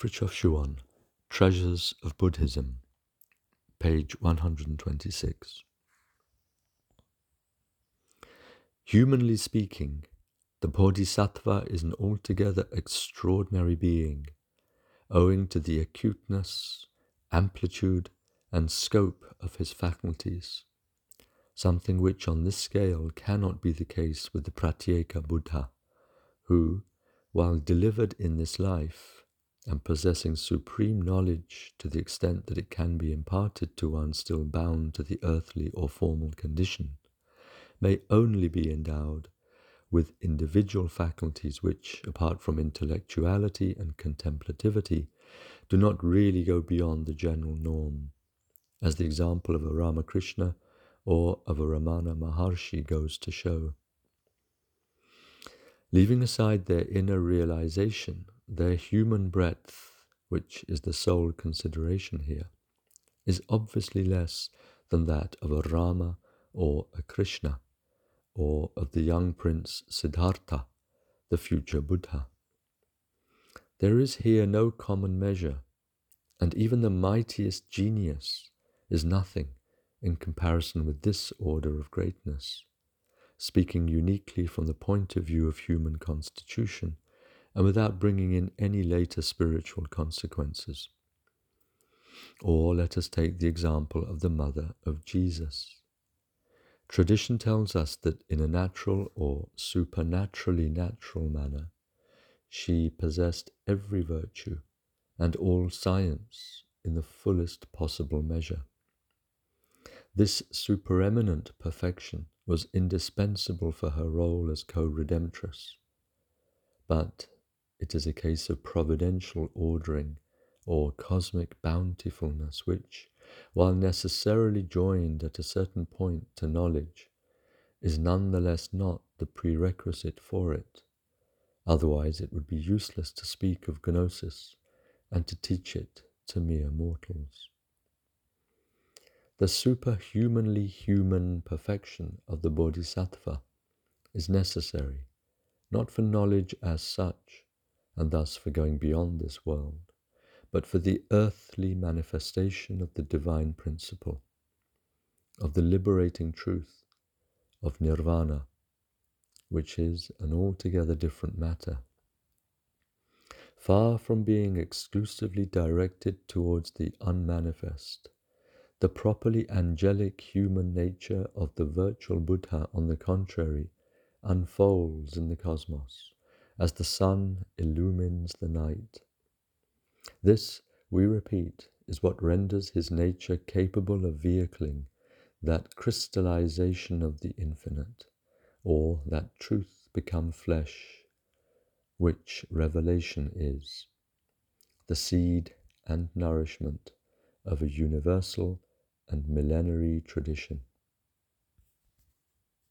Fritjof Schuon, Treasures of Buddhism, page 126. Humanly speaking, the Bodhisattva is an altogether extraordinary being, owing to the acuteness, amplitude, and scope of his faculties, something which on this scale cannot be the case with the Pratyeka Buddha, who, while delivered in this life, and possessing supreme knowledge to the extent that it can be imparted to one still bound to the earthly or formal condition, may only be endowed with individual faculties which, apart from intellectuality and contemplativity, do not really go beyond the general norm, as the example of a Ramakrishna or of a Ramana Maharshi goes to show. Leaving aside their inner realization their human breadth, which is the sole consideration here, is obviously less than that of a Rama or a Krishna, or of the young prince Siddhartha, the future Buddha. There is here no common measure, and even the mightiest genius is nothing in comparison with this order of greatness. Speaking uniquely from the point of view of human constitution, and without bringing in any later spiritual consequences. Or let us take the example of the mother of Jesus. Tradition tells us that in a natural or supernaturally natural manner, she possessed every virtue and all science in the fullest possible measure. This supereminent perfection was indispensable for her role as co redemptress. But it is a case of providential ordering or cosmic bountifulness, which, while necessarily joined at a certain point to knowledge, is none the less not the prerequisite for it. Otherwise, it would be useless to speak of gnosis and to teach it to mere mortals. The superhumanly human perfection of the Bodhisattva is necessary, not for knowledge as such, and thus for going beyond this world, but for the earthly manifestation of the divine principle, of the liberating truth, of nirvana, which is an altogether different matter. Far from being exclusively directed towards the unmanifest, the properly angelic human nature of the virtual Buddha, on the contrary, unfolds in the cosmos as the sun illumines the night. This, we repeat, is what renders his nature capable of vehicling that crystallization of the infinite, or that truth become flesh, which revelation is, the seed and nourishment of a universal and millenary tradition.